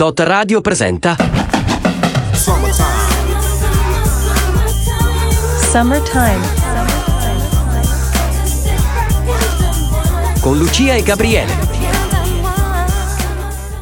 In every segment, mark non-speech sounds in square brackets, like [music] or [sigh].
Dot Radio presenta Summertime. con Lucia e Gabriele.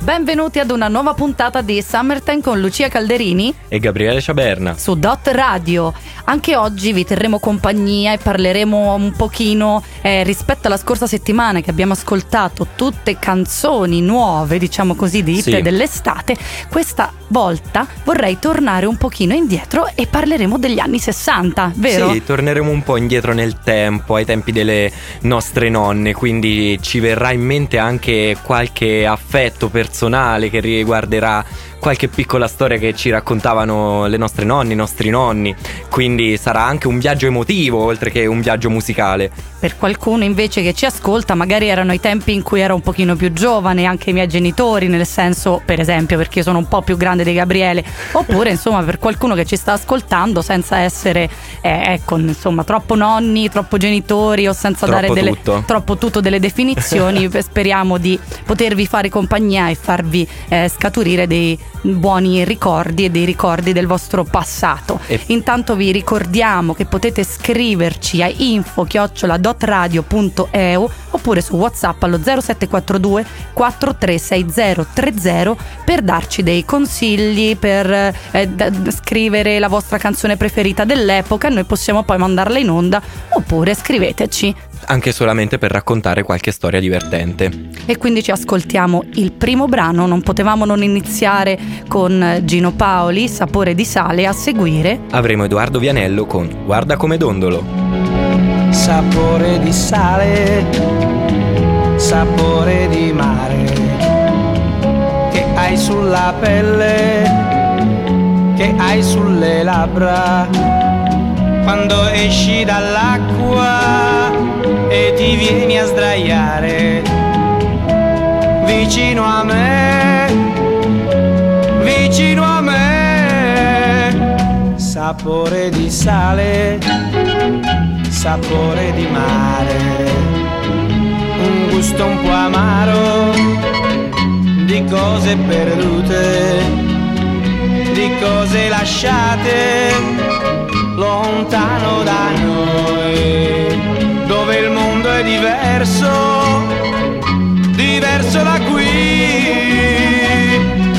Benvenuti ad una nuova puntata di Summertime con Lucia Calderini e Gabriele Ciaberna. su Dot Radio. Anche oggi vi terremo compagnia e parleremo un pochino eh, rispetto alla scorsa settimana che abbiamo ascoltato tutte canzoni nuove, diciamo così, di hit Sì. dell'estate. Questa volta vorrei tornare un pochino indietro e parleremo degli anni 60, vero? Sì, torneremo un po' indietro nel tempo, ai tempi delle nostre nonne, quindi ci verrà in mente anche qualche affetto personale che riguarderà qualche piccola storia che ci raccontavano le nostre nonne, i nostri nonni, quindi sarà anche un viaggio emotivo oltre che un viaggio musicale. Per qualcuno invece che ci ascolta, magari erano i tempi in cui ero un pochino più giovane, anche i miei genitori, nel senso, per esempio, perché io sono un po' più grande di Gabriele, oppure insomma per qualcuno che ci sta ascoltando senza essere, eh, ecco, insomma, troppo nonni, troppo genitori o senza Troppo dare delle, tutto. troppo tutto delle definizioni, [laughs] speriamo di potervi fare compagnia e farvi eh, scaturire dei buoni ricordi e dei ricordi del vostro passato. E- Intanto vi ricordiamo che potete scriverci a info-dotradio.eu oppure su WhatsApp allo 0742 436030 per darci dei consigli, per eh, d- scrivere la vostra canzone preferita dell'epoca. Noi possiamo poi mandarla in onda oppure scriveteci. Anche solamente per raccontare qualche storia divertente. E quindi ci ascoltiamo il primo brano. Non potevamo non iniziare con Gino Paoli, Sapore di sale, a seguire. Avremo Edoardo Vianello con Guarda come dondolo. sapore di sale, sapore di mare, che hai sulla pelle, che hai sulle labbra, quando esci dall'acqua e ti vieni a sdraiare vicino a me, vicino a me, sapore di sale sapore di mare, un gusto un po' amaro di cose perdute, di cose lasciate lontano da noi, dove il mondo è diverso, diverso da qui,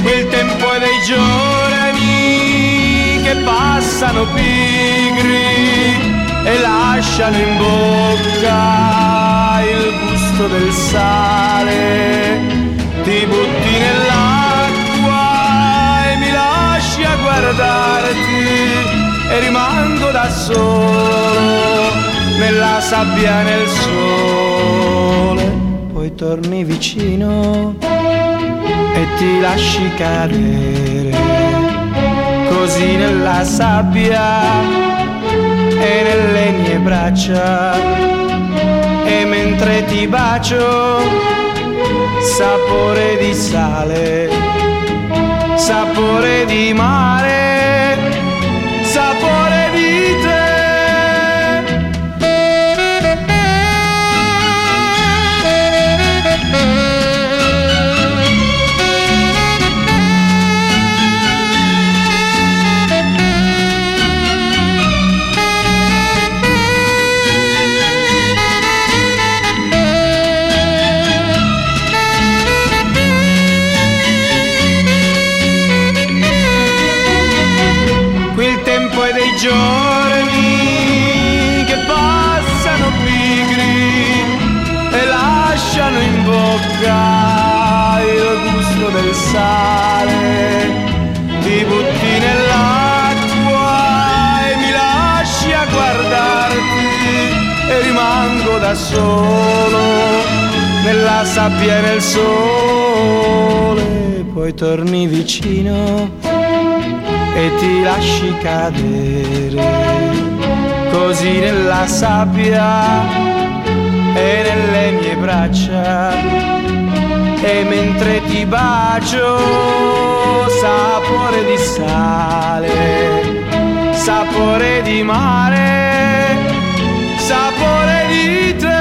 il tempo è dei giorni che passano pigri e lasciano in bocca il gusto del sale. Ti butti nell'acqua e mi lasci a guardarti e rimango da solo nella sabbia nel sole. Poi torni vicino e ti lasci cadere così nella sabbia e nelle mie braccia e mentre ti bacio sapore di sale sapore di mare Poi torni vicino e ti lasci cadere. Così nella sabbia e nelle mie braccia e mentre ti bacio sapore di sale sapore di mare sapore di te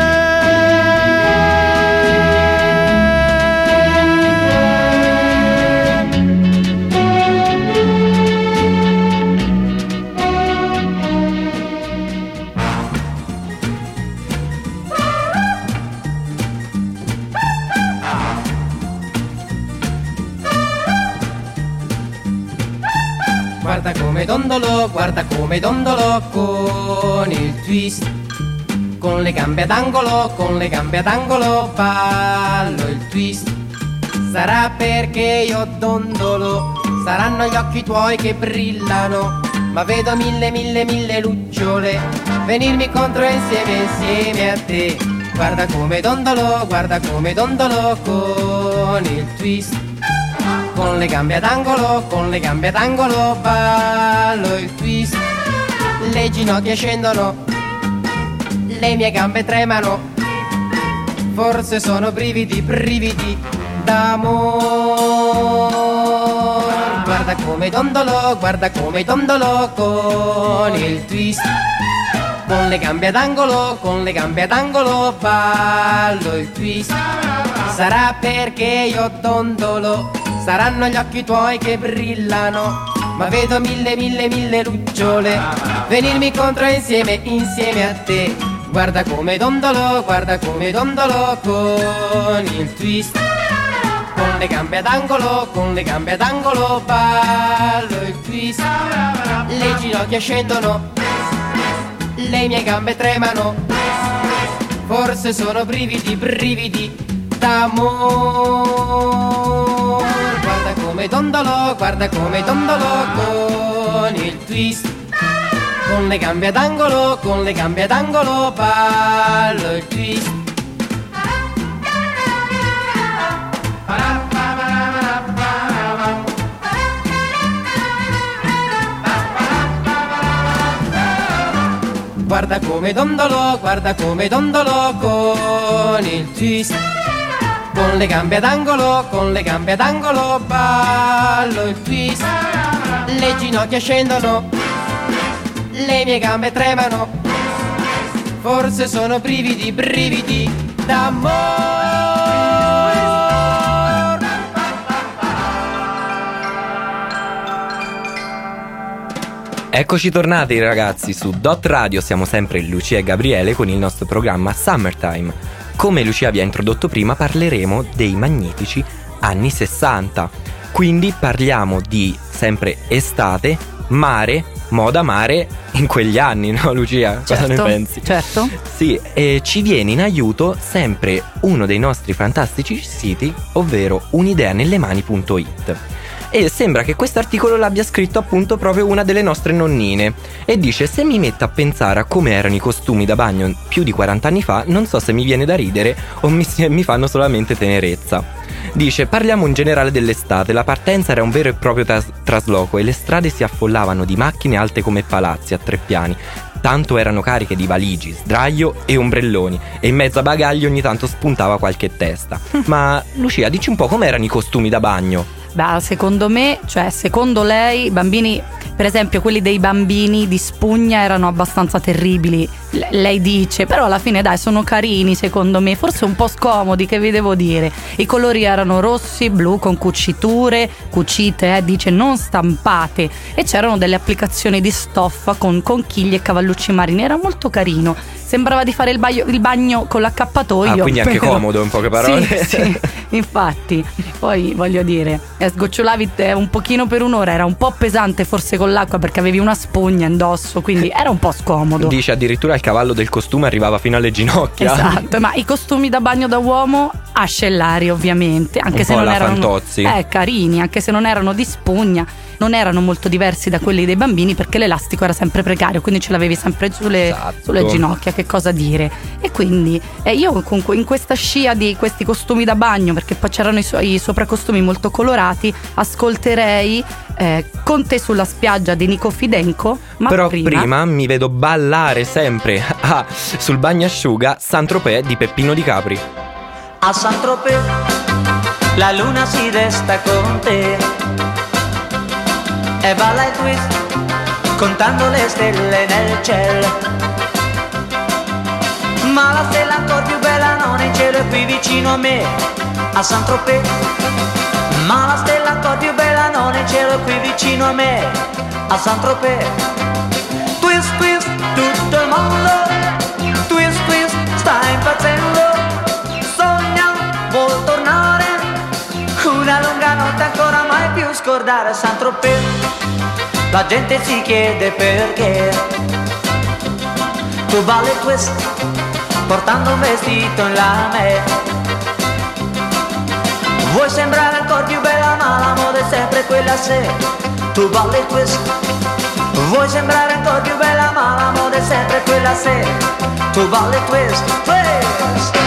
come dondolo, guarda come dondolo con il twist. Con le gambe ad angolo, con le gambe ad angolo ballo il twist. Sarà perché io dondolo, saranno gli occhi tuoi che brillano. Ma vedo mille, mille, mille lucciole venirmi contro insieme, insieme a te. Guarda come dondolo, guarda come dondolo con il twist. Con le gambe ad angolo, con le gambe ad angolo ballo il twist. Le ginocchia scendono, le mie gambe tremano. Forse sono brividi, brividi d'amore. Guarda come dondolo, guarda come dondolo con il twist. Con le gambe ad angolo, con le gambe ad angolo ballo il twist. Sarà perché io dondolo, saranno gli occhi tuoi che brillano. Ma vedo mille, mille, mille lucciole venirmi contro insieme, insieme a te. Guarda come dondolo, guarda come dondolo con il twist. Con le gambe ad angolo, con le gambe ad angolo ballo il twist. Le ginocchia scendono, le mie gambe tremano. Forse sono brividi, brividi d'amore. Come dondolo, guarda come dondolo con il twist. Con le gambe ad angolo, con le gambe ad angolo ballo il twist. Guarda come dondolo, guarda come dondolo con il twist. Con le gambe ad angolo, con le gambe ad angolo ballo il twist. Le ginocchia scendono, le mie gambe tremano. Forse sono brividi, brividi d'amore. Eccoci tornati ragazzi su Dot Radio, siamo sempre Lucia e Gabriele con il nostro programma Summertime. Come Lucia vi ha introdotto prima parleremo dei magnifici anni 60. Quindi parliamo di sempre estate, mare, moda mare in quegli anni, no Lucia? Cosa ne Certo, pensi? certo. Sì, e ci viene in aiuto sempre uno dei nostri fantastici siti, ovvero unideanellemani.it. E sembra che quest'articolo l'abbia scritto appunto proprio una delle nostre nonnine. E dice: Se mi metto a pensare a come erano i costumi da bagno più di 40 anni fa, non so se mi viene da ridere o mi, mi fanno solamente tenerezza. Dice: Parliamo in generale dell'estate. La partenza era un vero e proprio tras- trasloco e le strade si affollavano di macchine alte come palazzi a tre piani. Tanto erano cariche di valigi, sdraio e ombrelloni, e in mezzo a bagagli ogni tanto spuntava qualche testa. [laughs] Ma Lucia, dici un po' com'erano i costumi da bagno? Beh, secondo me, cioè secondo lei, i bambini, per esempio quelli dei bambini di spugna erano abbastanza terribili, lei dice, però alla fine dai sono carini secondo me, forse un po' scomodi che vi devo dire. I colori erano rossi, blu con cuciture, cucite, eh, dice non stampate e c'erano delle applicazioni di stoffa con conchiglie e cavallucci marini, era molto carino. Sembrava di fare il, bagno- il bagno con l'accappatoio. Ah, quindi anche però- comodo, in poche parole. [laughs] Sì, sì, infatti. Poi voglio dire, eh, sgocciolavi te un pochino per un'ora, era un po' pesante forse con l'acqua perché avevi una spugna indosso, quindi era un po' scomodo. Dice addirittura il cavallo del costume arrivava fino alle ginocchia. Esatto, ma i costumi da bagno da uomo ascellari ovviamente, anche Un se non erano Fantozzi. eh, carini, anche se non erano di spugna, non erano molto diversi da quelli dei bambini perché l'elastico era sempre precario, quindi ce l'avevi sempre sulle, Esatto. sulle ginocchia, che cosa dire. E quindi eh, io comunque in questa scia di questi costumi da bagno, perché poi c'erano i, so- i sopracostumi molto colorati, ascolterei eh, Con te sulla spiaggia di Nico Fidenco, ma Però prima, prima... mi vedo ballare sempre ah, sul bagnasciuga Saint-Tropez di Peppino Di Capri. A Saint-Tropez la luna si resta con te e balla il twist contando le stelle nel cielo. Ma la stella ancora più bella non è in cielo, è qui vicino a me, a Saint-Tropez. Ma la stella ancora più bella non è in cielo, è qui vicino a me, a Saint-Tropez. Twist, twist, tutto il mondo, twist, sta impazzendo. Sogna, vuol tornare, una lunga notte ancora mai più scordare Saint-Tropez. La gente si chiede perché Tu il twist portando un vestito in lame Vuoi sembrare ancora più bella ma la moda è sempre quella se Tu il twist Vuoi sembrare ancora più bella ma la moda è sempre quella se Tu balli twist Twist,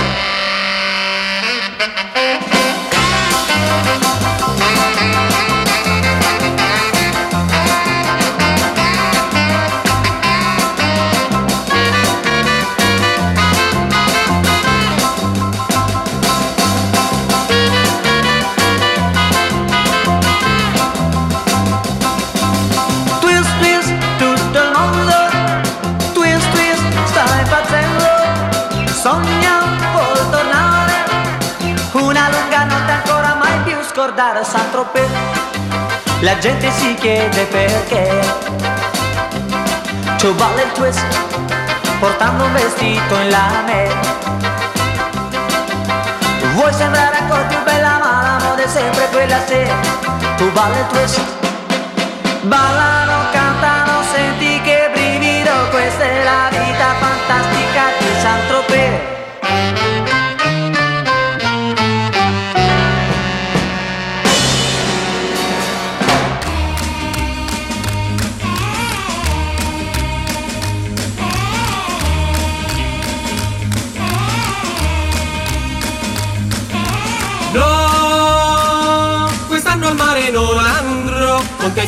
più scordare Saint-Tropez La gente si chiede perché. Tu balla il twist Portando un vestito in lame. Vuoi sembrare ancora più bella ma la moda è sempre quella se Tu balla il twist Ballano, cantano, senti che brivido, questa è la vita fantastica di Saint-Tropez.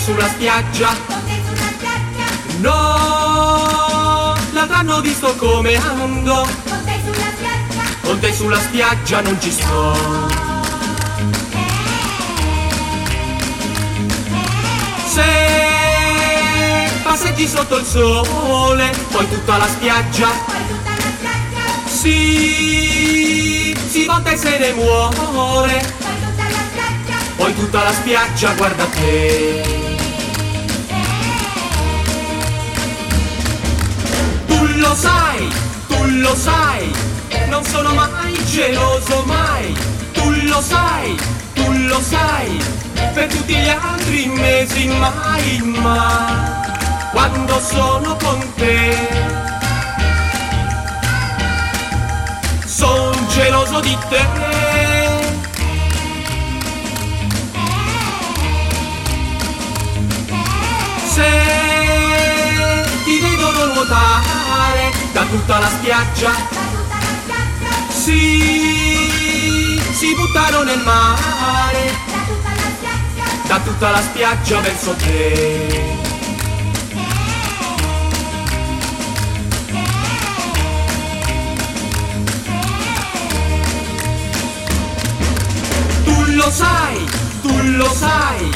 Sulla spiaggia. No, l'altro anno ho visto come ando, con te sulla spiaggia non ci sto. Se passeggi sotto il sole, poi tutta la spiaggia. Sì, si volta e se ne muore. Poi tutta la spiaggia guarda te. Sai, tu lo sai, non sono mai geloso mai. Tu lo sai, tu lo sai, per tutti gli altri mesi mai, ma quando sono con te. Son geloso di te. Se ti vedono nuotare da tutta la spiaggia, sì, si buttano nel mare, da tutta la spiaggia verso te. Tu lo sai, tu lo sai,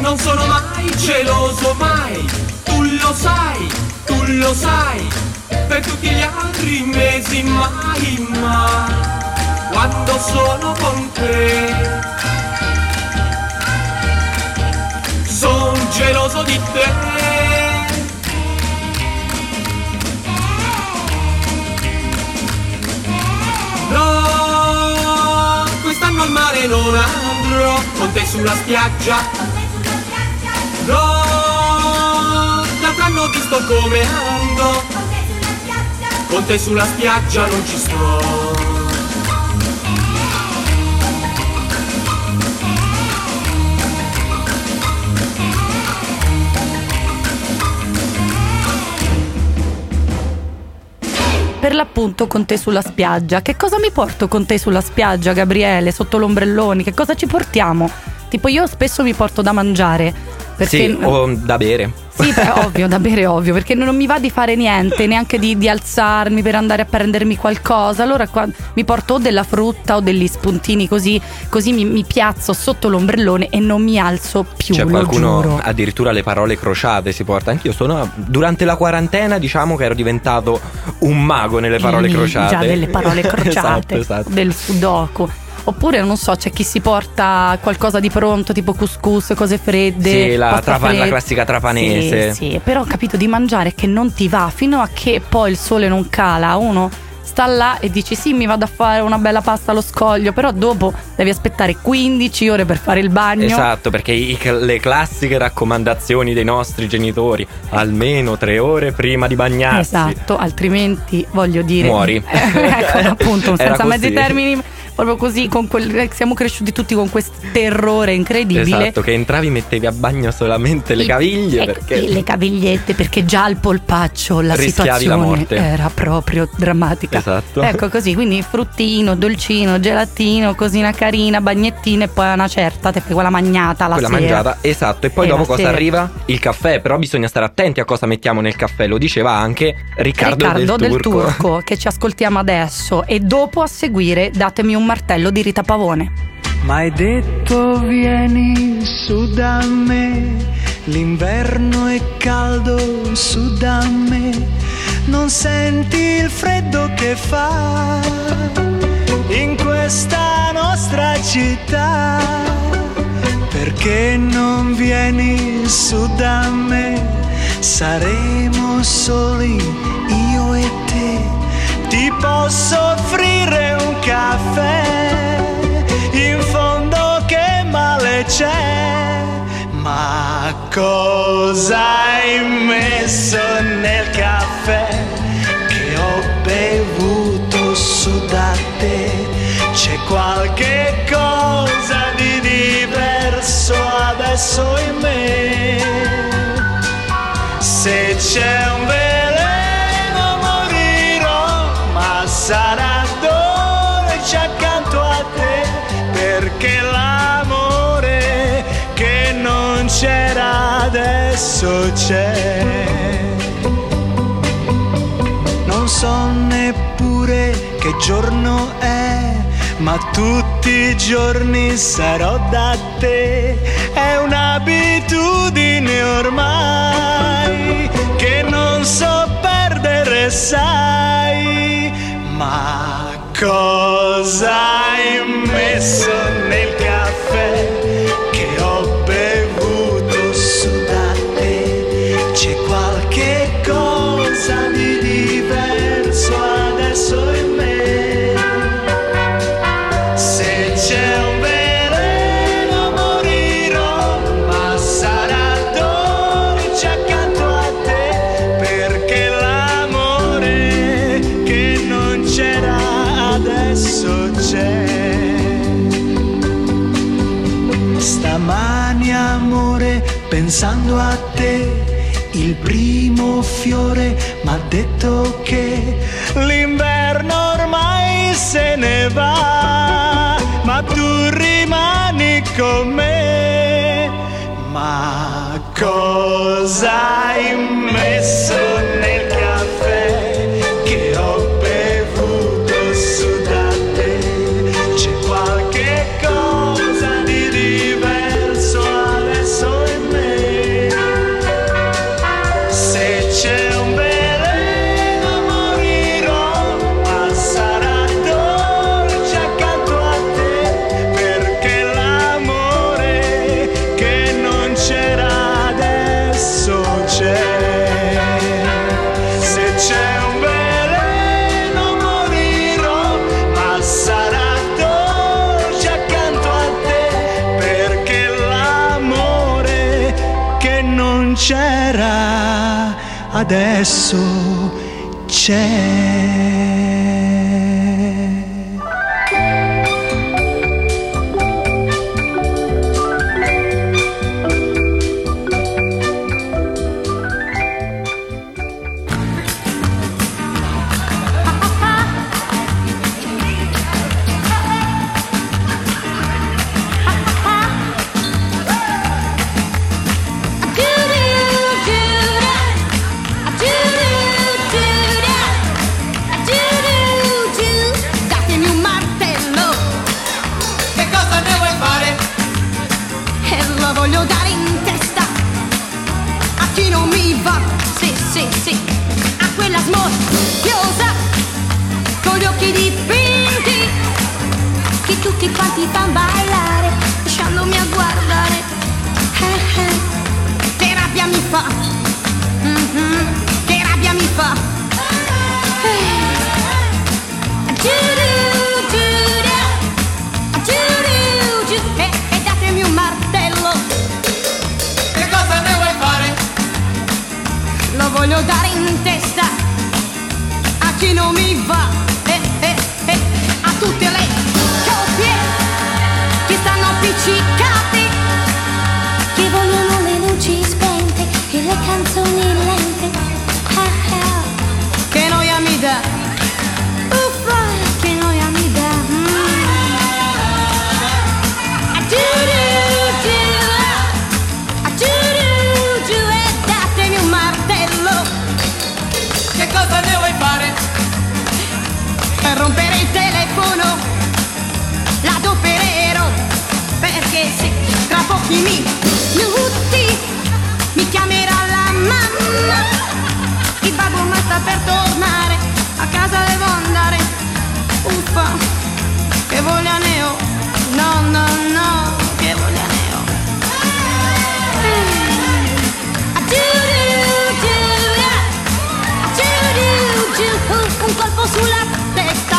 non sono mai geloso mai. Tu lo sai, tu lo sai, per tutti gli altri mesi mai, ma quando sono con te. Son geloso di te. No, quest'anno al mare non andrò con te sulla spiaggia. No, l'altro anno ho visto come ando, con te sulla spiaggia non ci sto. Per l'appunto con te sulla spiaggia. Che cosa mi porto con te sulla spiaggia, Gabriele, sotto l'ombrellone? Che cosa ci portiamo? Tipo io spesso mi porto da mangiare. Perché Sì, o da bere. Sì, beh, [laughs] ovvio, da bere ovvio, perché non mi va di fare niente, neanche di, di alzarmi per andare a prendermi qualcosa. Allora qua mi porto o della frutta o degli spuntini così, così mi, mi piazzo sotto l'ombrellone e non mi alzo più. C'è qualcuno giuro. addirittura le parole crociate si porta. Anch'io sono durante la quarantena, diciamo che ero diventato un mago nelle parole Il crociate. ninja delle parole [laughs] crociate, esatto, esatto. del sudoku. Oppure non so, c'è chi si porta qualcosa di pronto, tipo couscous, cose fredde. Sì, la trapa- la classica trapanese. Sì, sì, però ho capito di mangiare che non ti va fino a che poi il sole non cala. Uno sta là e dici sì mi vado a fare una bella pasta allo scoglio, però dopo devi aspettare 15 ore per fare il bagno. Esatto, perché i- le classiche raccomandazioni dei nostri genitori, almeno tre ore prima di bagnarsi. Esatto, altrimenti voglio dire Muori. [laughs] ecco, appunto, [laughs] senza mezzi termini, proprio così con quel, siamo cresciuti tutti con questo terrore incredibile. Esatto, che entravi mettevi a bagno solamente le caviglie ecco, perché le cavigliette perché già al polpaccio la Rischiavi la situazione morte. era proprio drammatica Esatto. ecco così quindi fruttino dolcino gelatino cosina carina bagnettino e poi una certa te fai quella magnata la quella sera mangiata, esatto. E poi E dopo la cosa sera. arriva? Il caffè, però bisogna stare attenti a cosa mettiamo nel caffè, lo diceva anche Riccardo, Riccardo del, del Turco. Turco che ci ascoltiamo adesso e dopo a seguire datemi un martello di Rita Pavone. M'hai detto vieni su da me, l'inverno è caldo su da me, non senti il freddo che fa in questa nostra città, perché non vieni su da me, saremo soli io e te, ti posso offrire un caffè in fondo che male c'è, ma cosa hai messo nel caffè che ho bevuto su da te? C'è qualche cosa di diverso adesso in me. Se c'è un veleno dolce accanto a te, perché l'amore che non c'era adesso c'è. Non so neppure che giorno è, ma tutti i giorni sarò da te. È un'abitudine ormai che non so perdere, sai. Ma cosa hai messo nel caffè fiore m'ha detto che l'inverno ormai se ne va, ma tu rimani con me. Ma cosa hai messo adesso c'è. tutti quanti fanno ballare, lasciandomi a guardare. Eh, eh. Che rabbia mi fa, mm-hmm. che rabbia mi fa. Eh. E, datemi un martello. Che cosa ne vuoi fare? Lo voglio dare in testa a chi non mi va. Eh, eh, eh. A tutte le chica. Mi chiamerà la mamma. Il babbo non sta per tornare a casa devo andare. Uffa che voglia ne no no no che voglia ne ho. Un colpo sulla testa.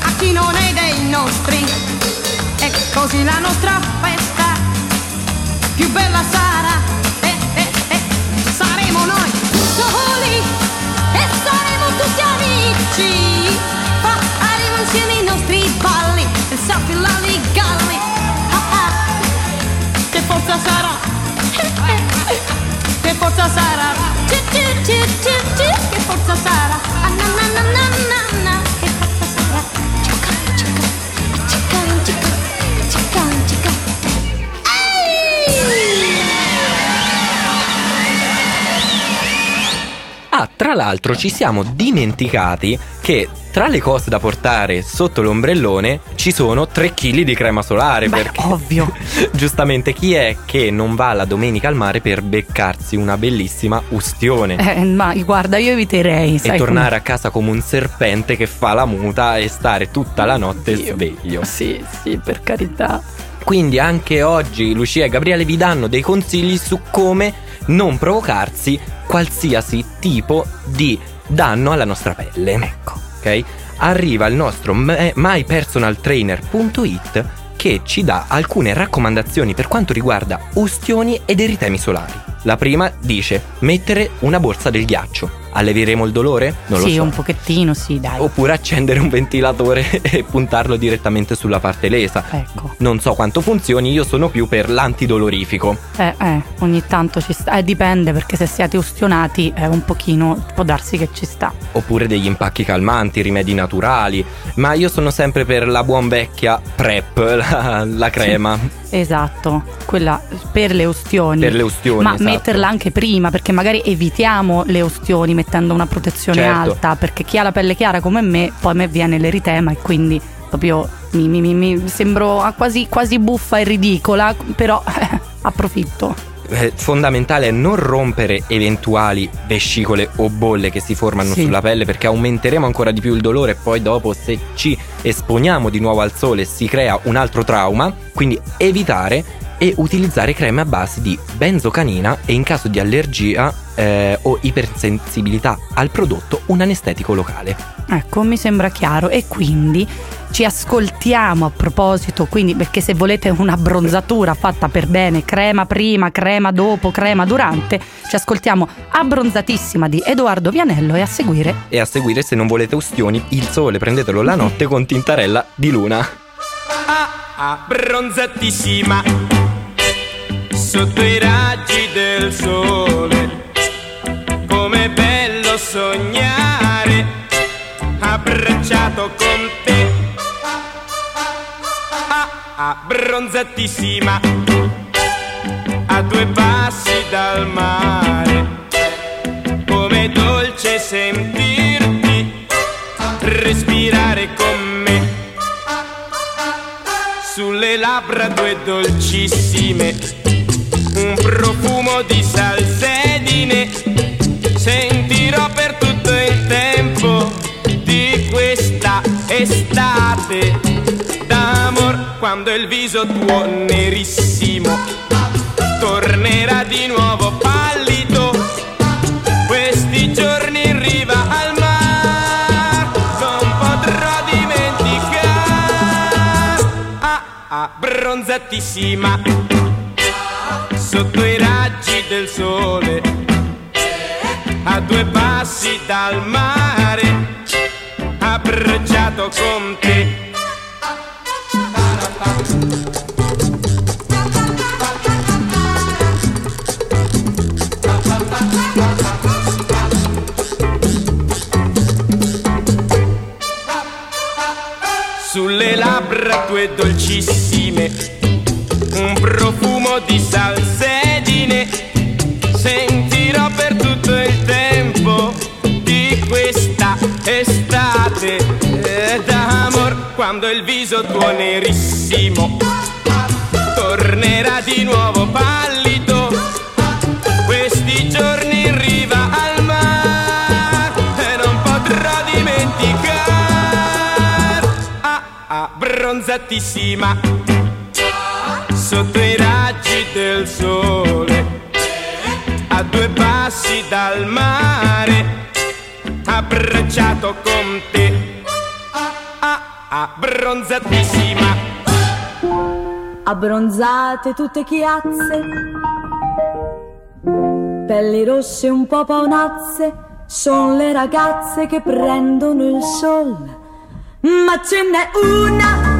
A chi non è dei nostri e così la nostra festa più bella sarà. Eh, eh, eh, saremo noi soli e saremo tutti amici. Faremo insieme i nostri balli e selfie lolly galli che forza sarà? Che forza sarà? Che forza sarà? Ah, na, na, tra l'altro ci siamo dimenticati che tra le cose da portare sotto l'ombrellone ci sono 3 kg di crema solare Beh, perché ovvio. [laughs] giustamente chi è che non va la domenica al mare per beccarsi una bellissima ustione Eh, ma guarda, io eviterei. e tornare a casa come un serpente che fa la muta e stare tutta la notte Dio. sveglio. come- Sì, sì, per carità. Quindi anche oggi Lucia e Gabriele vi danno dei consigli su come non provocarsi qualsiasi tipo di danno alla nostra pelle. Ecco. Ok? Arriva il nostro me- mypersonaltrainer.it che ci dà alcune raccomandazioni per quanto riguarda ustioni ed eritemi solari. La prima dice mettere una borsa del ghiaccio. Allevieremo il dolore? Non lo sì, so. un pochettino, sì, dai. Oppure accendere un ventilatore [laughs] e puntarlo direttamente sulla parte lesa. Ecco. Non so quanto funzioni, io sono più per l'antidolorifico. Eh, eh, ogni tanto ci sta. Eh, dipende perché se siete ustionati, eh, un pochino può darsi che ci sta. Oppure degli impacchi calmanti, rimedi naturali. Ma io sono sempre per la buon vecchia PrEP, [laughs] la, la crema. Esatto, quella per le ustioni. Per le ustioni, Ma esatto. metterla anche prima perché magari evitiamo le ustioni mettendo una protezione Certo. alta. Perché chi ha la pelle chiara come me, poi a me viene l'eritema e quindi proprio mi, mi- mi- mi sembro quasi, quasi buffa e ridicola. Però [laughs] eh, approfitto. Fondamentale è non rompere eventuali vescicole o bolle che si formano Sì. sulla pelle perché aumenteremo ancora di più il dolore e poi dopo se ci esponiamo di nuovo al sole si crea un altro trauma, quindi evitare e utilizzare creme a base di benzocanina e in caso di allergia eh, o ipersensibilità al prodotto un anestetico locale. Ecco, mi sembra chiaro. E quindi ci ascoltiamo a proposito, quindi perché se volete una bronzatura fatta per bene, crema prima, crema dopo, crema durante, ci ascoltiamo abbronzatissima di Edoardo Vianello e a seguire E a seguire se non volete ustioni, il sole prendetelo la notte con tintarella di luna. Ah, bronzatissima sotto i raggi del sole. Com'è bello sognare abbracciato con te. Ah, ah, bronzatissima a due passi dal mare. Com'è dolce sentirti respirare con me sulle labbra due dolcissime, un profumo di salsedine, sentirò per tutto il tempo di questa estate d'amor quando il viso tuo nerissimo tornerà di nuovo pallido. Questi giorni in riva al mar non potrò dimenticare. Ah, ah, bronzatissima sotto i raggi del sole. due passi dal mare, abbracciato con te. Sulle labbra tue dolcissime, quando il viso tuo nerissimo tornerà di nuovo pallido. Questi giorni in riva al mare e non potrò dimenticare. Ah, ah, bronzatissima sotto i raggi del sole a due passi dal mare abbracciato con te ah, ah, bronzatissima abbronzate tutte chiazze, pelli rosse un po' paonazze, son le ragazze che prendono il sol. Ma ce n'è una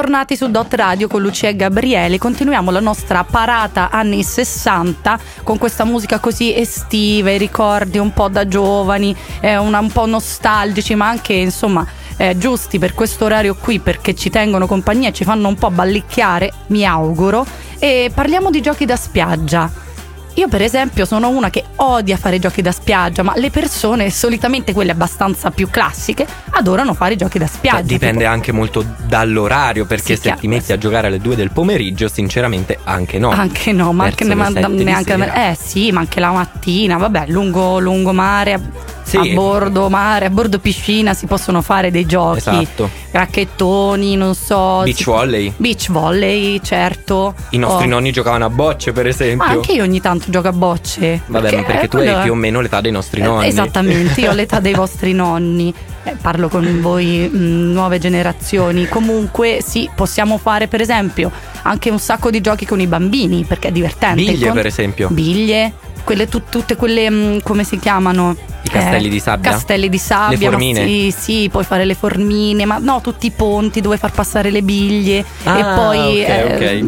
Bentornati su Dot Radio con Lucia e Gabriele. Continuiamo la nostra parata anni 60 con questa musica così estiva, i ricordi un po' da giovani, eh, una- un po' nostalgici, ma anche insomma eh, giusti per questo orario qui perché ci tengono compagnia e ci fanno un po' ballicchiare, mi auguro. E parliamo di giochi da spiaggia. Io per esempio sono una che odia fare giochi da spiaggia, ma le persone, solitamente quelle abbastanza più classiche, adorano fare giochi da spiaggia. Cioè, dipende anche molto dall'orario, perché Sì, se chiaro, ti metti a giocare alle 2 del pomeriggio, sinceramente anche no. Anche no, ma anche ne- di neanche eh sì, ma anche la mattina, vabbè, lungo, lungomare, a, Sì. a bordo mare, a bordo piscina si possono fare dei giochi, Esatto. racchettoni, non so, Beach volley. beach volley, certo. I nostri Oh. nonni giocavano a bocce, per esempio. Ma anche io ogni tanto gioco a bocce. Vabbè, ma perché tu quello hai più o meno l'età dei nostri Eh, nonni. Esattamente, io ho [laughs] l'età dei vostri nonni. eh, parlo con voi mh, nuove generazioni, comunque sì, possiamo fare per esempio anche un sacco di giochi con i bambini perché è divertente. Biglie, Con- per esempio. Biglie, quelle tu- tutte quelle mh, come si chiamano? I castelli di sabbia? Castelli di sabbia, Le formine? sì, sì, puoi fare le formine, ma no, tutti i ponti dove far passare le biglie Ah, e poi ok, eh, ok. mh,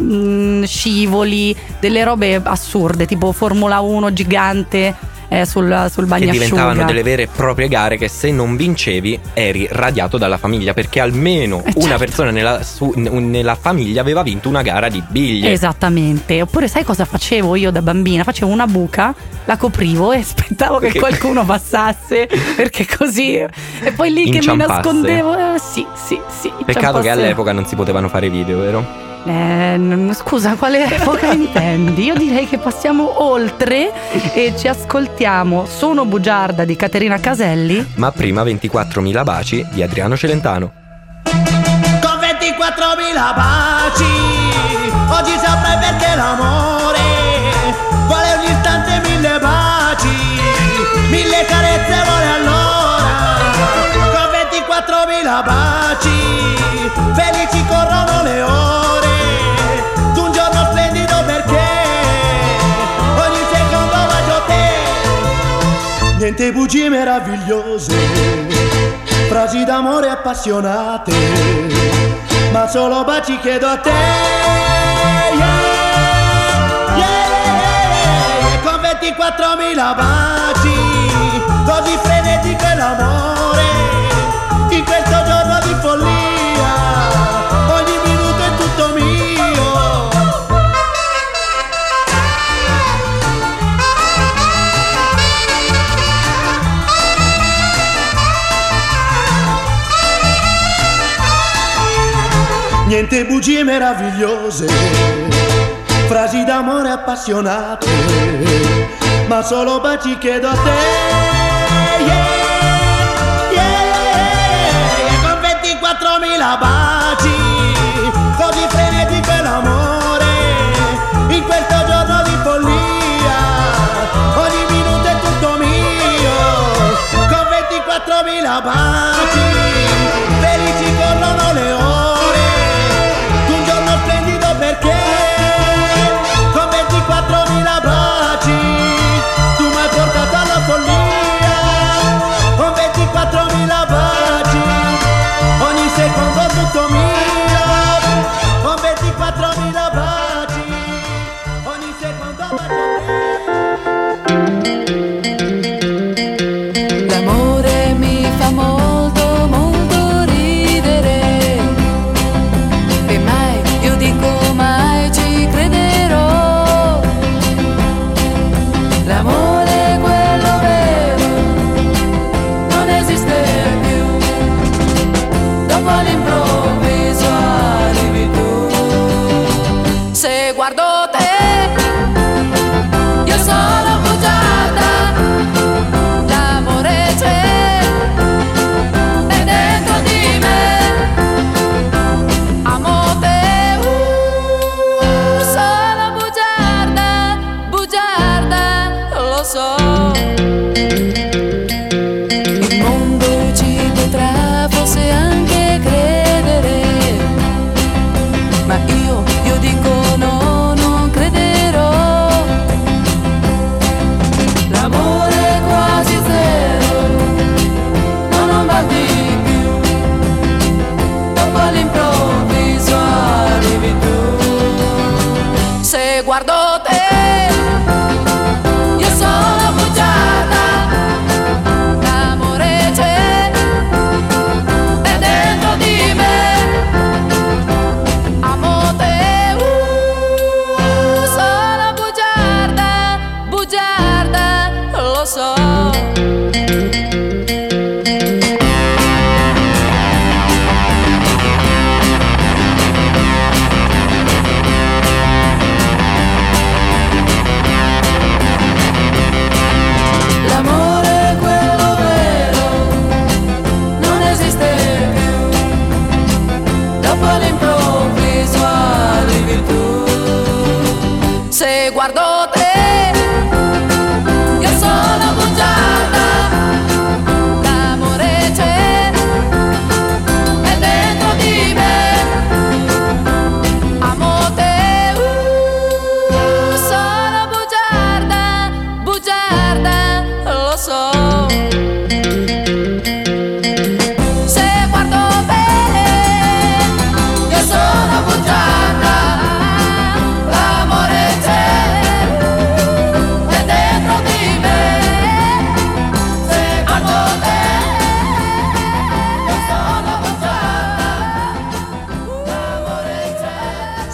scivoli, delle robe assurde, tipo Formula 1 gigante eh, sul, sul Che bagnasciuga. diventavano delle vere e proprie gare che se non vincevi eri radiato dalla famiglia perché almeno Eh, una certo. persona nella, su- nella famiglia aveva vinto una gara di biglie. Esattamente, oppure sai cosa facevo io da bambina? Facevo una buca, la coprivo e [laughs] aspettavo che Che- qualcuno passasse perché così e poi lì che mi nascondevo, eh, sì, sì, sì. Peccato che all'epoca non si potevano fare video, vero? Eh, scusa, quale epoca [laughs] intendi? Io direi che passiamo oltre e ci ascoltiamo Sono bugiarda di Caterina Caselli. Ma prima 24.000 baci di Adriano Celentano. Con 24.000 baci Oggi saprai perché l'amore Vuole ogni istante mille baci Mille carezze vuole allora Con 24.000 baci Felici Niente bugie meravigliose Frasi d'amore appassionate Ma solo baci chiedo a te. Yeah, yeah, Con 24.000 baci Così frenetico è l'amore Niente bugie meravigliose, frasi d'amore appassionate, ma solo baci chiedo a te. Yeah, yeah, con 24.000 baci, così frenetico è l'amore, in questo giorno di follia, ogni minuto è tutto mio, con 24.000 baci,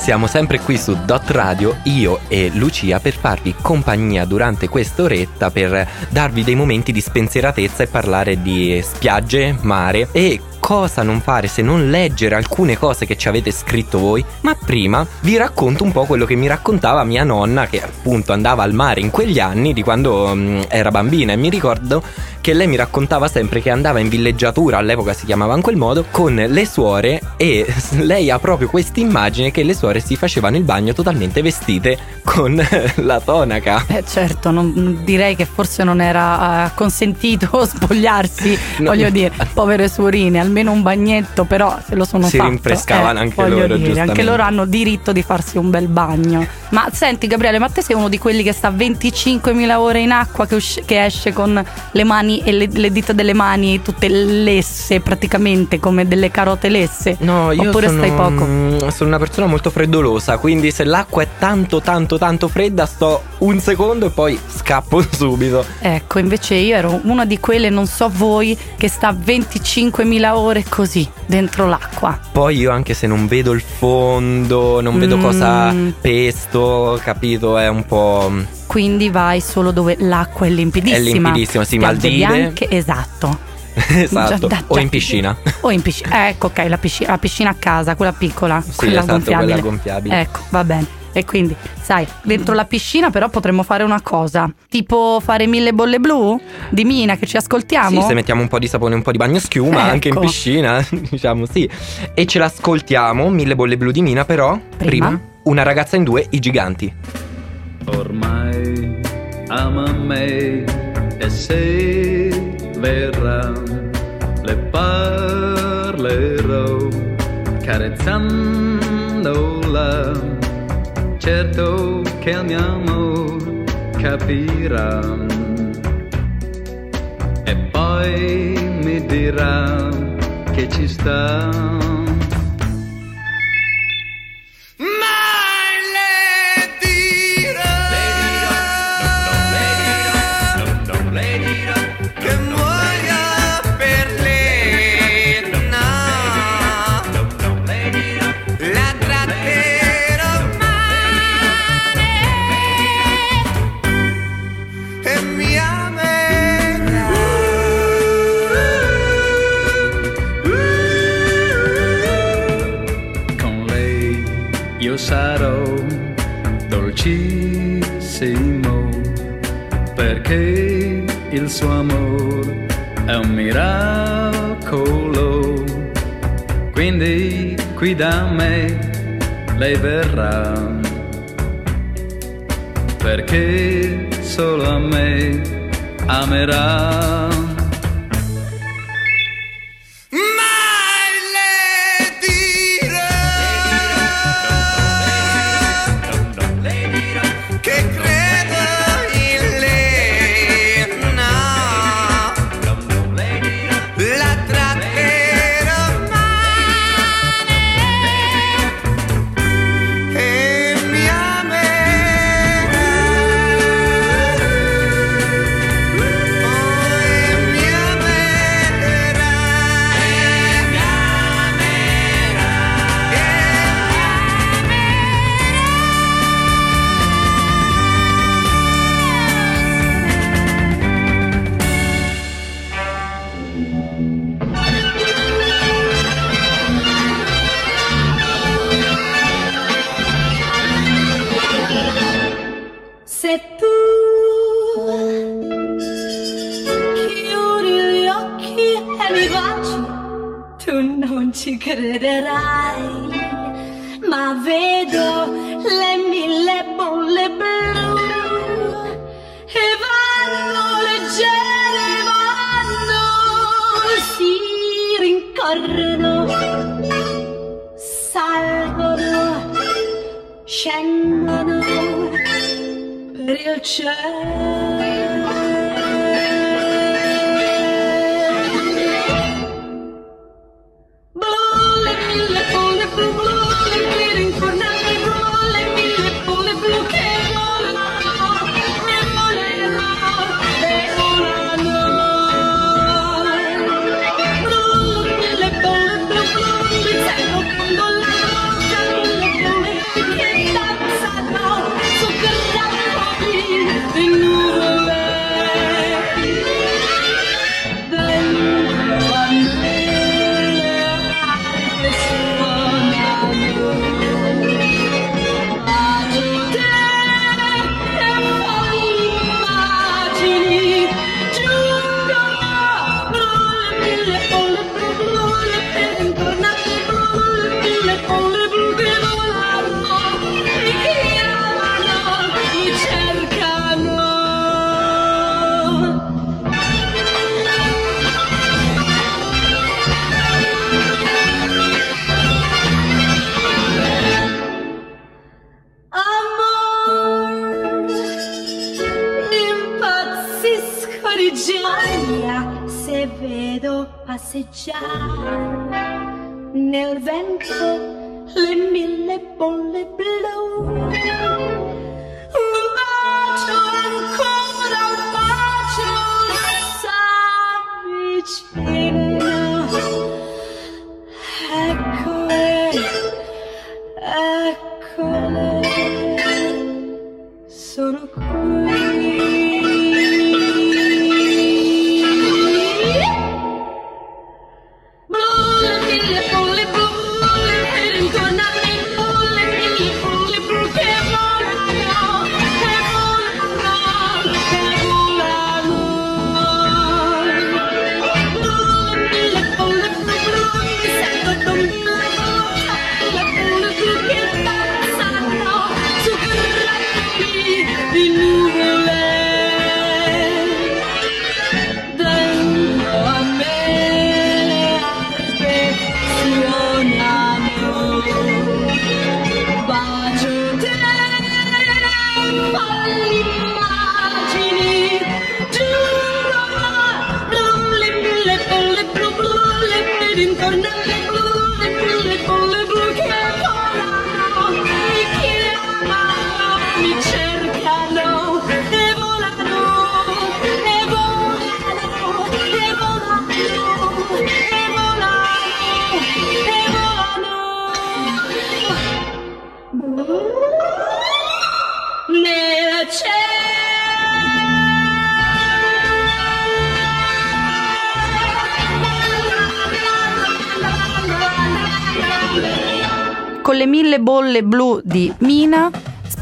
Siamo sempre qui su Dot Radio, io e Lucia, per farvi compagnia durante quest'oretta per darvi dei momenti di spensieratezza e parlare di spiagge, mare e cosa non fare se non leggere alcune cose che ci avete scritto voi. Ma prima vi racconto un po' quello che mi raccontava mia nonna, che appunto andava al mare in quegli anni di quando mm, era bambina. E mi ricordo che lei mi raccontava sempre che andava in villeggiatura, all'epoca si chiamava in quel modo, con le suore e [laughs] lei ha proprio questa immagine che le suore si facevano il bagno totalmente vestite con [laughs] la tonaca. Eh certo, non- direi che forse non era eh, consentito [laughs] spogliarsi, No. voglio dire, povere suorine, almeno un bagnetto, però se lo sono Si fatto. rinfrescavano anche voglio loro, dire, Anche loro hanno diritto di farsi un bel bagno. Ma senti Gabriele, ma te sei uno di quelli che sta 25.000 ore in acqua, che, usci- che esce con le mani e le, le dita delle mani tutte lesse praticamente, come delle carote lesse? No, io Oppure sono, stai poco? sono una persona molto freddolosa, quindi se l'acqua è tanto tanto tanto fredda sto un secondo e poi scappo [laughs] subito. Ecco, invece io ero una di quelle, non so voi, che sta 25.000 ore così, dentro l'acqua. Poi io anche se non vedo il fondo, non vedo Mm. cosa pesto, capito, è un po'... Quindi vai solo dove l'acqua è limpidissima. È limpidissima, sì, Maldive. bianche, esatto. [laughs] esatto, Già- o già- in piscina. O in piscina. [laughs] Ecco, ok, la piscina, la piscina a casa, quella piccola, quella esatto, gonfiabile. quella gonfiabile. Ecco, va bene. E quindi, sai, dentro la piscina però potremmo fare una cosa, tipo fare mille bolle blu di Mina che ci ascoltiamo. Sì, se mettiamo un po' di sapone e un po' di bagno schiuma anche in Ecco. piscina, [laughs] diciamo sì. E ce l'ascoltiamo, mille bolle blu di Mina, però Prima? una ragazza in due, i giganti. Ormai ama me e se verrà le parlerò carezzandola certo che il mio amore capirà e poi mi dirà che ci sta qui da me lei verrà. Perché solo a me amerà tu non ci crederai, ma vedo le mille bolle blu e vanno leggere, vanno, si rincorrono, salgono, scendono per il cielo. shine. Nếu vẫn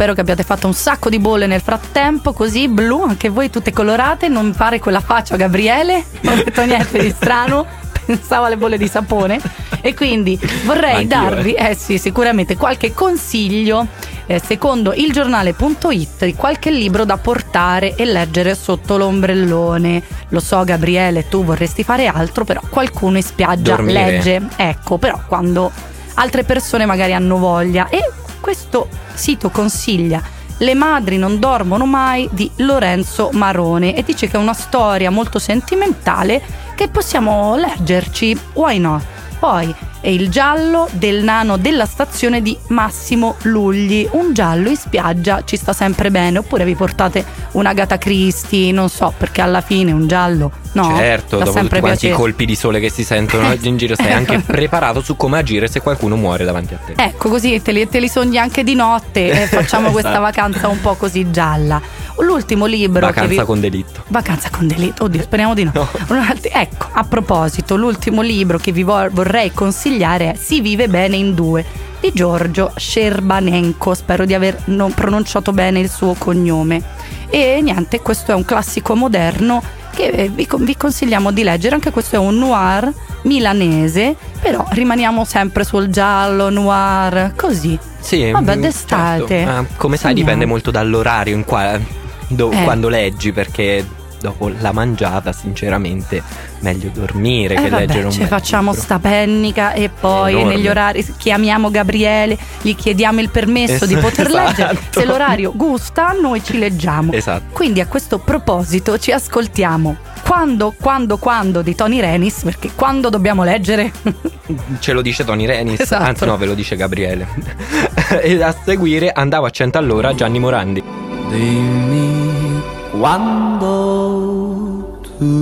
Spero che abbiate fatto un sacco di bolle nel frattempo, così blu, anche voi tutte colorate, non fare quella faccia a Gabriele, non ho detto niente di strano, [laughs] pensavo alle bolle di sapone. E quindi vorrei Anch'io, darvi, eh sì, sicuramente qualche consiglio, eh, secondo il giornale.it, di qualche libro da portare e leggere sotto l'ombrellone. Lo so, Gabriele, tu vorresti fare altro, però qualcuno in spiaggia Dormire. legge. Ecco, però quando altre persone magari hanno voglia e questo sito consiglia Le madri non dormono mai di Lorenzo Marone e dice che è una storia molto sentimentale che possiamo leggerci, why not? Poi è il giallo del nano della stazione di Massimo Lugli, un giallo in spiaggia ci sta sempre bene, oppure vi portate una Gata Christie, non so, perché alla fine un giallo, no? certo, dopo tutti quanti i colpi di sole che si sentono [laughs] in giro, sei anche [laughs] preparato su come agire se qualcuno muore davanti a te. Ecco, così te li, te li sogni anche di notte e facciamo questa Esatto. vacanza un po' così gialla. L'ultimo libro Vacanza vi... con delitto. Vacanza con delitto, oddio, speriamo di no. Alt- Ecco, a proposito, l'ultimo libro che vi vor- vorrei consigliare è Si vive bene in due di Giorgio Scerbanenko, spero di aver non pronunciato bene il suo cognome. E niente, questo è un classico moderno che eh, vi, vi consigliamo di leggere, anche questo è un noir milanese, però rimaniamo sempre sul giallo, noir, così. Sì, Vabbè, mm, d'estate. certo. Ma come sai, Andiamo. dipende molto dall'orario in qua- do- Eh. quando leggi, perché dopo la mangiata, sinceramente, meglio dormire Eh che vabbè, leggere un ci bel facciamo libro. sta pennica e poi Enorme. negli orari chiamiamo Gabriele, gli chiediamo il permesso di Es- poter esatto. leggere. Se l'orario gusta, noi ci leggiamo. Esatto. Quindi a questo proposito ci ascoltiamo quando, quando, quando di Tony Renis, perché quando dobbiamo leggere? [laughs] Ce lo dice Tony Renis, Esatto. anzi no, ve lo dice Gabriele. [laughs] e a seguire andava a 100 all'ora Gianni Morandi. Dimmi quando tu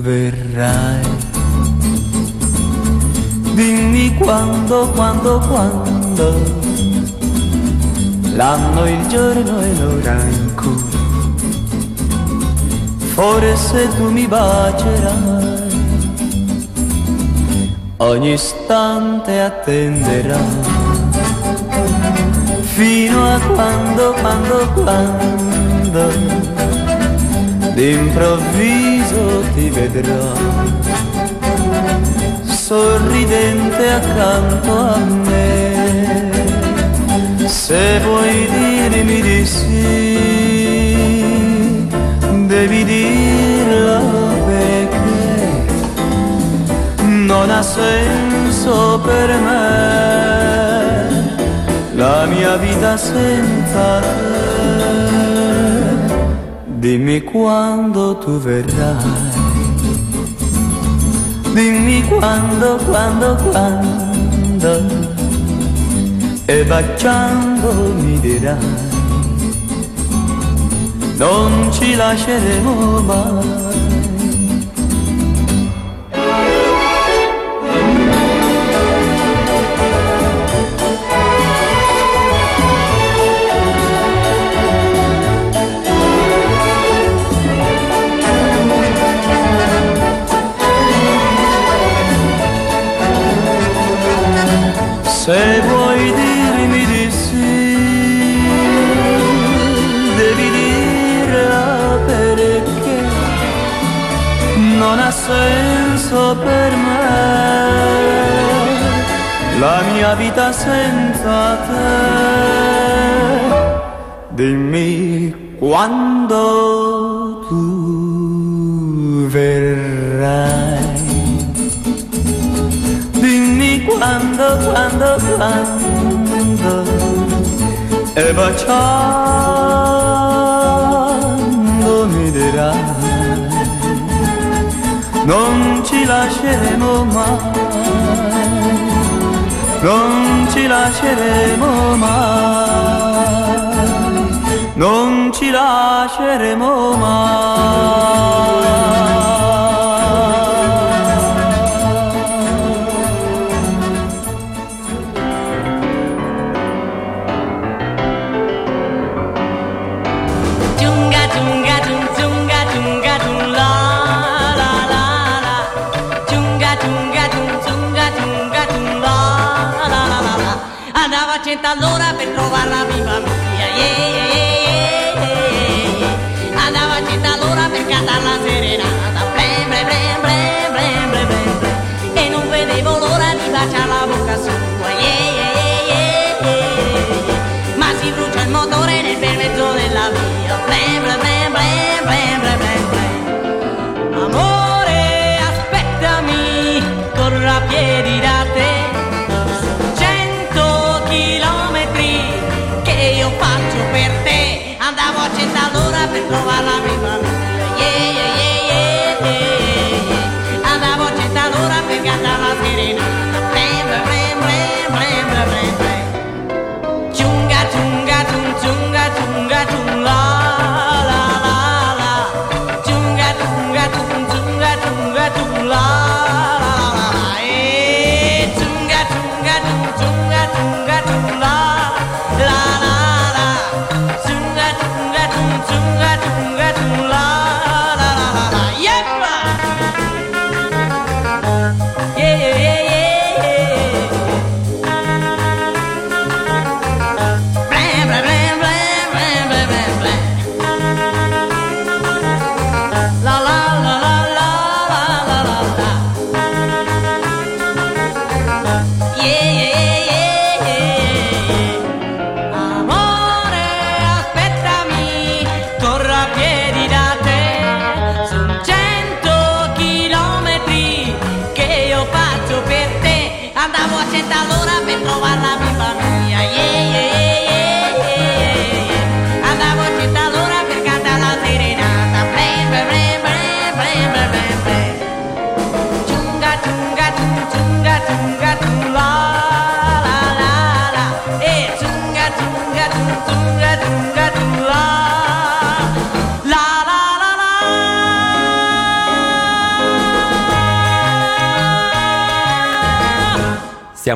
verrai. Dimmi quando, quando, quando. L'anno, il giorno e l'ora in cui. Forse tu mi bacerai. Ogni istante attenderai fino a quando, quando, quando d'improvviso ti vedrò sorridente accanto a me. Se vuoi dirmi di sì, devi dirlo perché non ha senso per me la mia vita senza te. Dimmi quando tu verrai. Dimmi quando, quando, quando E baciando mi dirai Non ci lasceremo mai Se vuoi dirmi di sì, devi dirla perché non ha senso per me la mia vita senza te. Dimmi quando tu verrai. Quando, quando, quando E baciando mi dirai Non ci lasceremo mai Non ci lasceremo mai Non ci lasceremo mai Andavo a cento all'ora per la mia cento all'ora per cantare la serenata Blem blem blem blem blem blem blem blem E non vedevo l'ora di baciare la bocca sua yeah, yeah, yeah, yeah. Ma si brucia il motore nel bel della via blem blem blem blem toda la vida.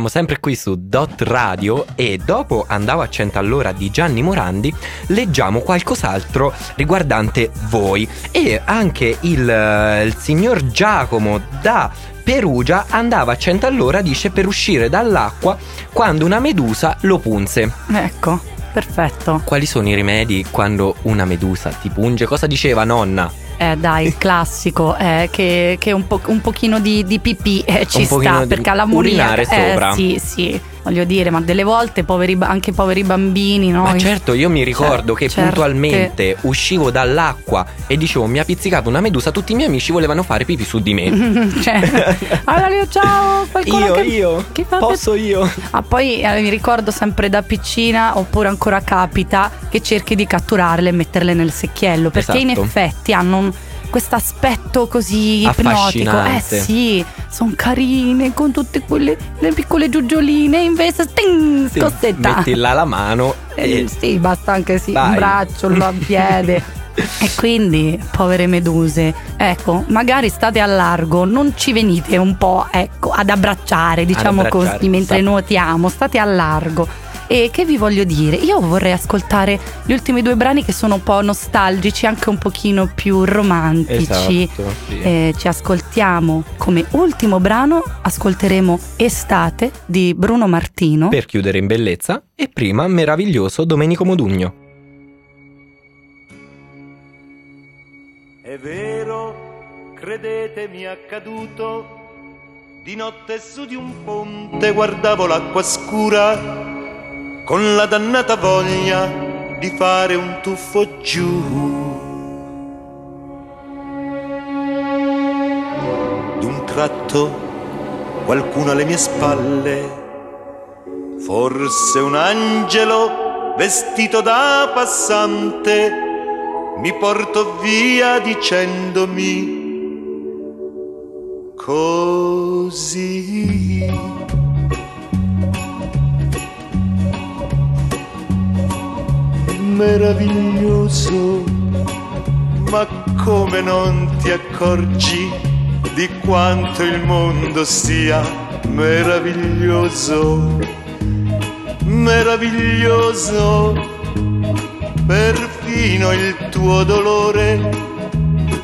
Siamo sempre qui su Dot Radio e dopo Andavo a 100 all'ora di Gianni Morandi leggiamo qualcos'altro riguardante voi e anche il, eh, il signor Giacomo da Perugia andava a 100 all'ora dice per uscire dall'acqua quando una medusa lo punse. Ecco, perfetto. Quali sono i rimedi quando una medusa ti punge? Cosa diceva nonna? Eh dai, il classico è che, che un, po- un pochino di, di pipì eh, ci sta perché alla moria urinare sopra. sì, sì, voglio dire, ma delle volte poveri, anche poveri bambini, no? Ma certo, io mi ricordo Cioè, che certe- puntualmente uscivo dall'acqua e dicevo mi ha pizzicato una medusa, tutti i miei amici volevano fare pipì su di me. [laughs] cioè, allora io ciao, qualcuno io, che, io, che fa posso io. Ah, poi eh, mi ricordo sempre da piccina, oppure ancora capita, che cerchi di catturarle e metterle nel secchiello. Perché in Esatto. effetti hanno un- questo aspetto così ipnotico. Eh sì, sono carine con tutte quelle le piccole giugioline, invece sting, Sì, scossetta. metti là la mano Eh, e sì, basta anche sì, Vai. un braccio, un [laughs] piede. E quindi, povere meduse, ecco, magari state a largo, non ci venite un po' ecco, ad abbracciare, diciamo abbracciare, così, mentre esatto. nuotiamo, state a largo. E che vi voglio dire? Io vorrei ascoltare gli ultimi due brani che sono un po' nostalgici, anche un pochino più romantici. Esatto, sì. Eh, ci ascoltiamo come ultimo brano, ascolteremo Estate di Bruno Martino. per chiudere in bellezza e prima meraviglioso Domenico Modugno. È vero, credetemi accaduto, di notte su di un ponte guardavo l'acqua scura con la dannata voglia di fare un tuffo giù. D'un tratto qualcuno alle mie spalle, forse un angelo vestito da passante, mi portò via dicendomi così. Meraviglioso, ma come non ti accorgi di quanto il mondo sia meraviglioso, meraviglioso, perfino il tuo dolore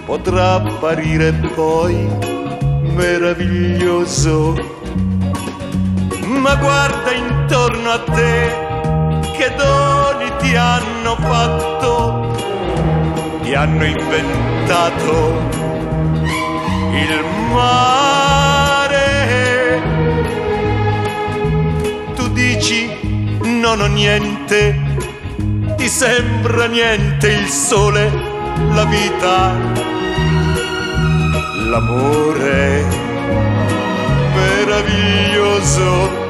potrà apparire poi meraviglioso. Ma guarda intorno a te che doni ti hanno fatto, ti hanno inventato il mare. Tu dici non ho niente, ti sembra niente il sole, la vita, l'amore meraviglioso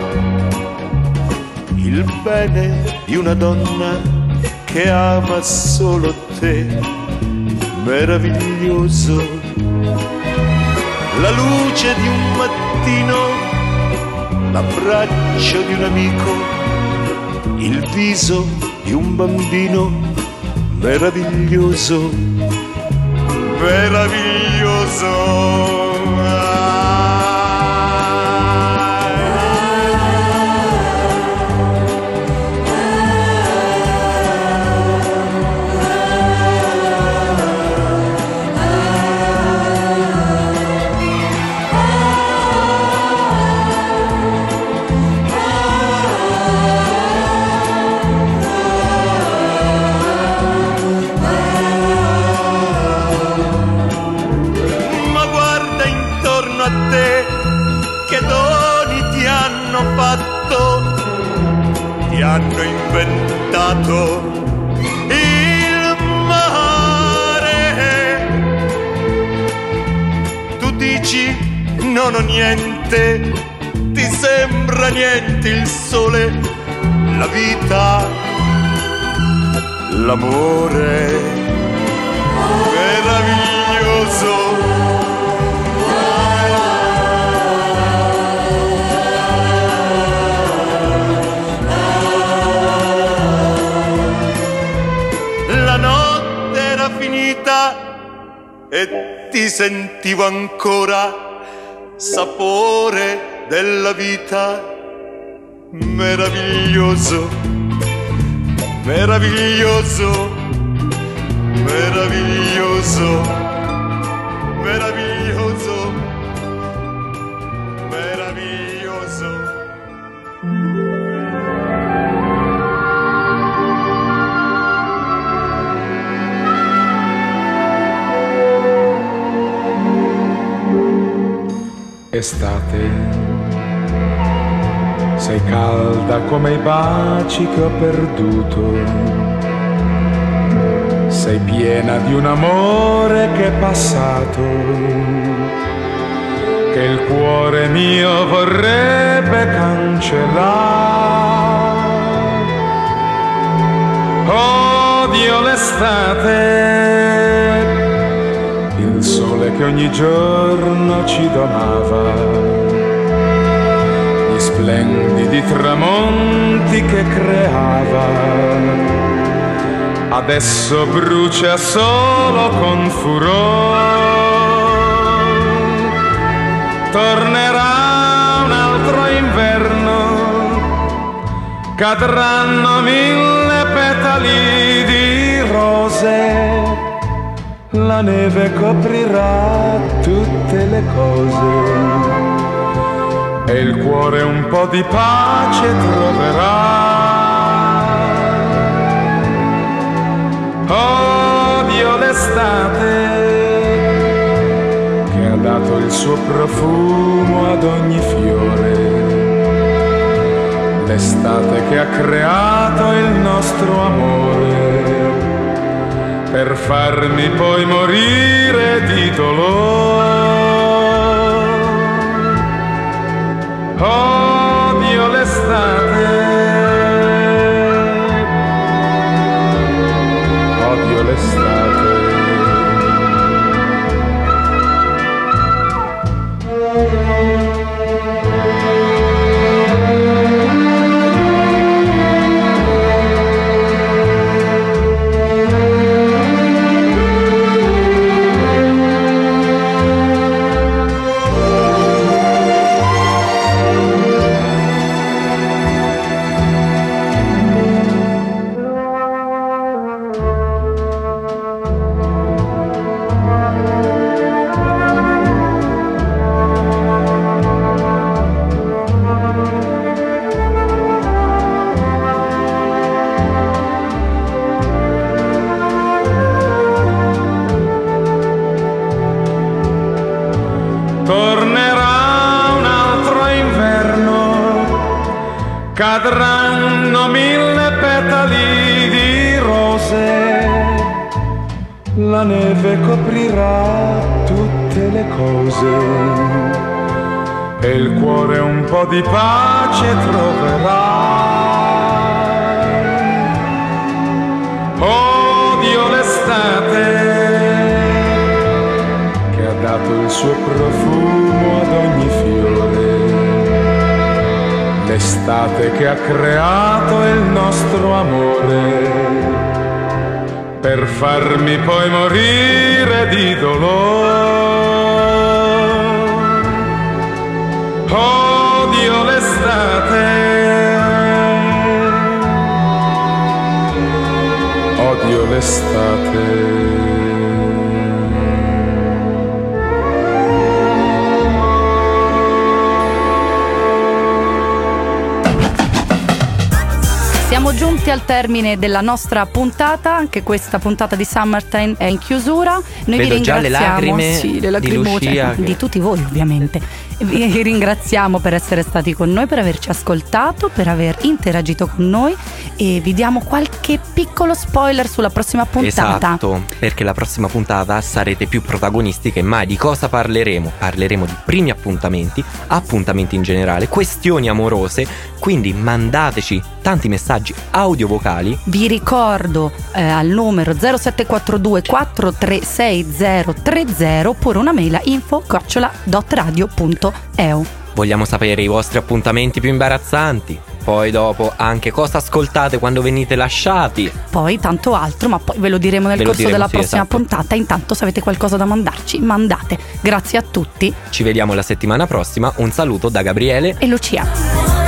il bene di una donna che ama solo te, meraviglioso. La luce di un mattino, l'abbraccio di un amico, il viso di un bambino, meraviglioso, meraviglioso. Inventato il mare. Tu dici non ho niente, ti sembra niente il sole, la vita, l'amore meraviglioso. E ti sentivo ancora sapore della vita. Meraviglioso, meraviglioso meraviglioso, meraviglioso, Estate, sei calda come i baci che ho perduto, sei piena di un amore che è passato, che il cuore mio vorrebbe cancellare. Odio l'estate, sole che ogni giorno ci donava, gli splendidi tramonti che creava, adesso brucia solo con furore. Tornerà un altro inverno, cadranno mille petali di rose la neve coprirà tutte le cose e il cuore un po' di pace troverà. Odio l'estate che ha dato il suo profumo ad ogni fiore. L'estate che ha creato il nostro amore per farmi poi morire di dolore. Odio cadranno mille petali di rose, la neve coprirà tutte le cose. E il cuore un po' di pace troverà. Odio l'estate che ha dato il suo profumo l'estate che ha creato il nostro amore, per farmi poi morire di dolore. Odio l'estate, odio l'estate. Giunti al termine della nostra puntata, anche questa puntata di Summertime è in chiusura. Noi Vedo vi le ringraziamo sì, le di Lucia che- di tutti voi ovviamente. Vi ringraziamo per essere stati con noi, per averci ascoltato, per aver interagito con noi e vi diamo qualche piccolo spoiler sulla prossima puntata. Esatto, perché la prossima puntata sarete più protagonisti che mai. Di cosa parleremo? Parleremo di primi appuntamenti, appuntamenti in generale, questioni amorose, quindi mandateci tanti messaggi audio vocali Vi ricordo eh, al numero 0742 436030 oppure una mail a info-radio.eu. Vogliamo sapere i vostri appuntamenti più imbarazzanti. Poi dopo anche cosa ascoltate quando venite lasciati. Poi tanto altro, ma poi ve lo diremo nel Ve corso diremo, della sì, prossima esatto. puntata. Intanto, se avete qualcosa da mandarci, mandate. Grazie a tutti Ci vediamo la settimana prossima. Un saluto da Gabriele. e Lucia.